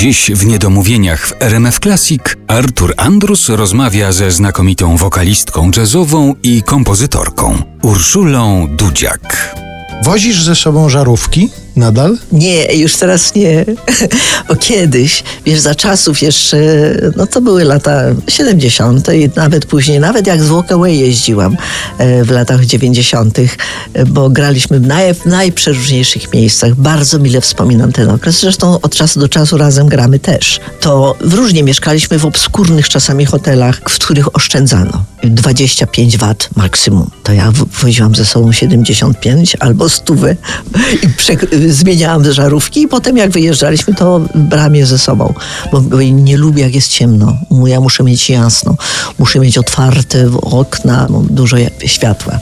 Dziś w Niedomówieniach w RMF Classic Artur Andrus rozmawia ze znakomitą wokalistką jazzową i kompozytorką Urszulą Dudziak. Wozisz ze sobą żarówki? Nadal? Nie, już teraz nie. Bo kiedyś, wiesz, za czasów jeszcze, no to były lata 70. i nawet później, nawet jak z Walkaway jeździłam e, w latach 90., e, bo graliśmy w, naj, w najprzeróżniejszych miejscach. Bardzo mile wspominam ten okres. Zresztą od czasu do czasu razem gramy też. To różnie mieszkaliśmy w obskurnych czasami hotelach, w których oszczędzano. 25 wat maksimum. To ja woziłam ze sobą 75 albo stówę i przek- zmieniałam żarówki i potem jak wyjeżdżaliśmy, to brałam je ze sobą, bo, bo nie lubię jak jest ciemno. Ja muszę mieć jasno, muszę mieć otwarte okna, dużo światła.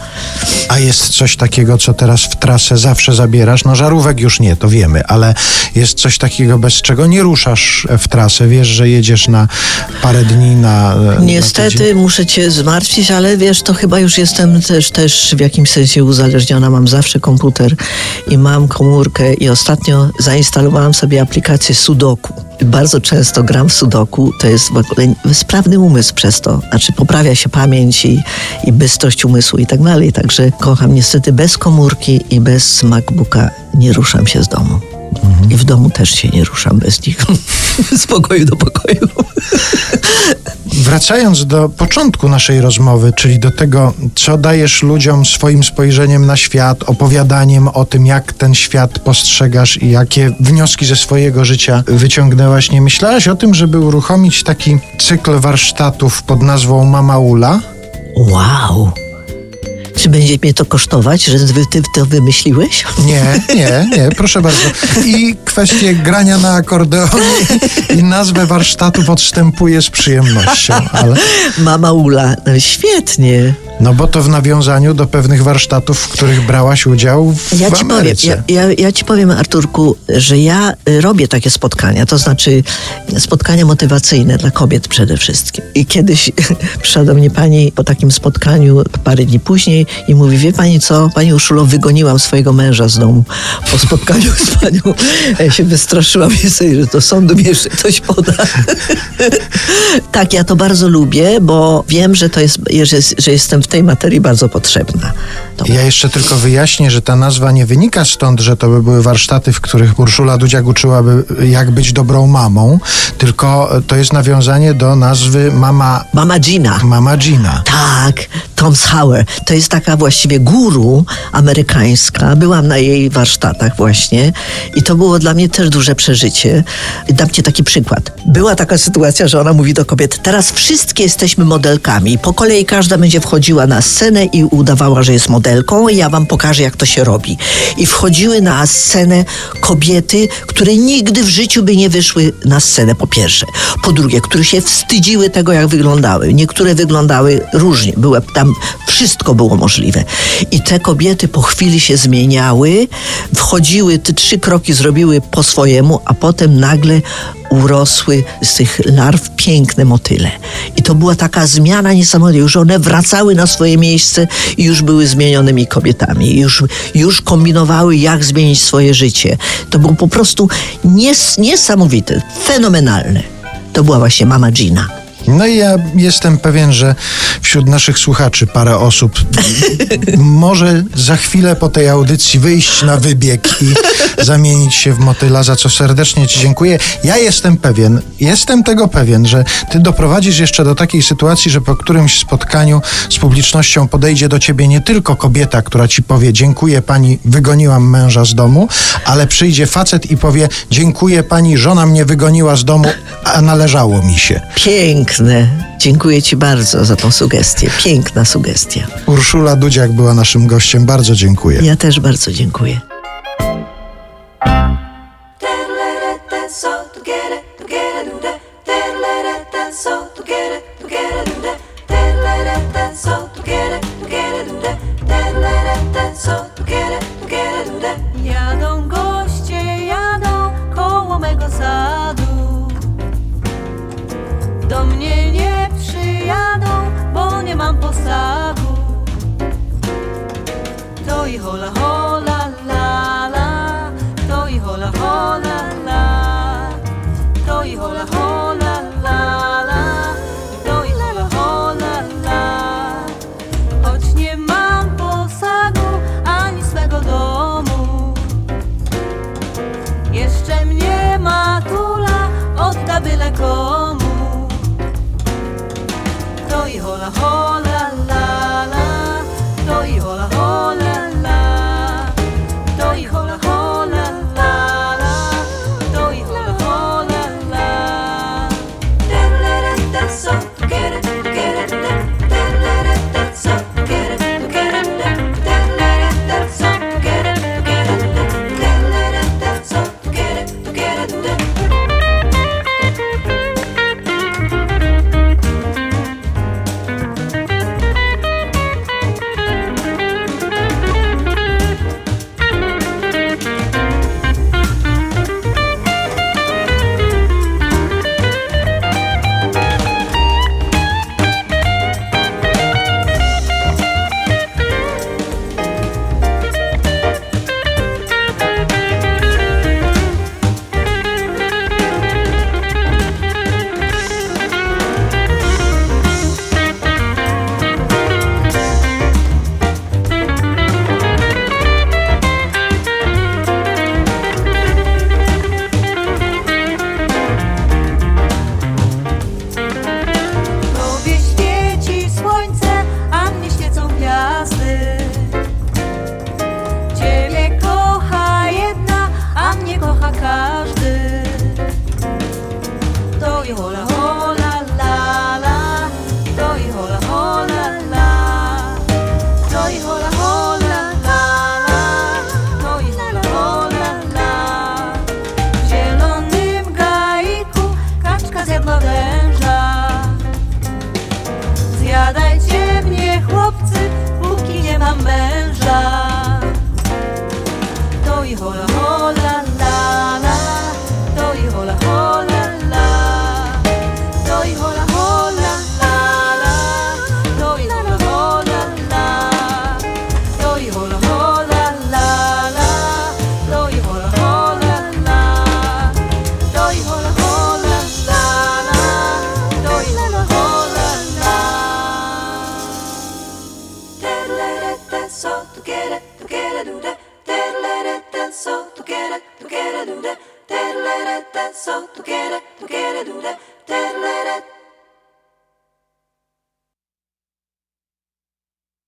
A jest coś takiego, co teraz w trasę zawsze zabierasz? No żarówek już nie, to wiemy, ale jest coś takiego, bez czego nie ruszasz w trasę. Wiesz, że jedziesz na parę dni na... Niestety na muszę cię zmartwić, ale wiesz, to chyba już jestem też, też w jakimś sensie uzależniona. Mam zawsze komputer i mam i ostatnio zainstalowałam sobie aplikację Sudoku. Bardzo często gram w Sudoku, to jest w ogóle sprawny umysł przez to. Znaczy poprawia się pamięć i, i bystrość umysłu i tak dalej. Także kocham niestety bez komórki i bez MacBooka nie ruszam się z domu. Mhm. I w domu też się nie ruszam bez nich. z pokoju do pokoju. Wracając do początku naszej rozmowy, czyli do tego, co dajesz ludziom swoim spojrzeniem na świat, opowiadaniem o tym, jak ten świat postrzegasz i jakie wnioski ze swojego życia wyciągnęłaś, nie myślałaś o tym, żeby uruchomić taki cykl warsztatów pod nazwą Mama Ula? Wow! Czy będzie mnie to kosztować, że ty to wymyśliłeś? Nie, nie, nie, proszę bardzo. I kwestię grania na akordeonie i nazwę warsztatów odstępuję z przyjemnością, ale... Mama Ula, no świetnie. No bo to w nawiązaniu do pewnych warsztatów, w których brałaś udział w ja ci Ameryce. Powiem, ja, ja, ja ci powiem, Arturku, że ja y, robię takie spotkania, to znaczy spotkania motywacyjne dla kobiet przede wszystkim. I kiedyś przyszła do mnie pani po takim spotkaniu parę dni później i mówi, wie pani co, pani Uszulo, wygoniłam swojego męża z domu po spotkaniu z panią. Ja się wystraszyłam i sobie, że do sądu mi jeszcze coś poda. tak, ja to bardzo lubię, bo wiem, że to jest, że jestem w tej materii bardzo potrzebna. To... Ja jeszcze tylko wyjaśnię, że ta nazwa nie wynika stąd, że to by były warsztaty, w których Urszula Dudziak uczyłaby, jak być dobrą mamą, tylko to jest nawiązanie do nazwy Mama... Mama Gina. Mama Gina. Tak, Tom Hauer. To jest taka właściwie guru amerykańska. Byłam na jej warsztatach właśnie i to było dla mnie też duże przeżycie. Dam ci taki przykład. Była taka sytuacja, że ona mówi do kobiet, teraz wszystkie jesteśmy modelkami. Po kolei każda będzie wchodziła na scenę i udawała, że jest modelką ja wam pokażę, jak to się robi. I wchodziły na scenę kobiety, które nigdy w życiu by nie wyszły na scenę, po pierwsze. Po drugie, które się wstydziły tego, jak wyglądały. Niektóre wyglądały różnie. Były tam, wszystko było możliwe. I te kobiety po chwili się zmieniały, wchodziły, te trzy kroki zrobiły po swojemu, a potem nagle urosły z tych larw piękne motyle. I to była taka zmiana niesamowita. Już one wracały na swoje miejsce i już były zmienionymi kobietami. Już, już kombinowały, jak zmienić swoje życie. To było po prostu nies niesamowite, fenomenalne. To była właśnie mama Gina. No i ja jestem pewien, że wśród naszych słuchaczy parę osób może za chwilę po tej audycji wyjść na wybieg i zamienić się w motyla, za co serdecznie Ci dziękuję. Ja jestem pewien, jestem tego pewien, że Ty doprowadzisz jeszcze do takiej sytuacji, że po którymś spotkaniu z publicznością podejdzie do Ciebie nie tylko kobieta, która Ci powie dziękuję Pani, wygoniłam męża z domu, ale przyjdzie facet i powie dziękuję Pani, żona mnie wygoniła z domu, a należało mi się. Pięknie piękne. Dziękuję Ci bardzo za tą sugestię. Piękna sugestia. Urszula Dudziak była naszym gościem. Bardzo dziękuję. Ja też bardzo dziękuję. Jadą goście, jadą koło mego sadu mnie nie przyjadą, bo nie mam posagu. To i hola hola To i number. so together.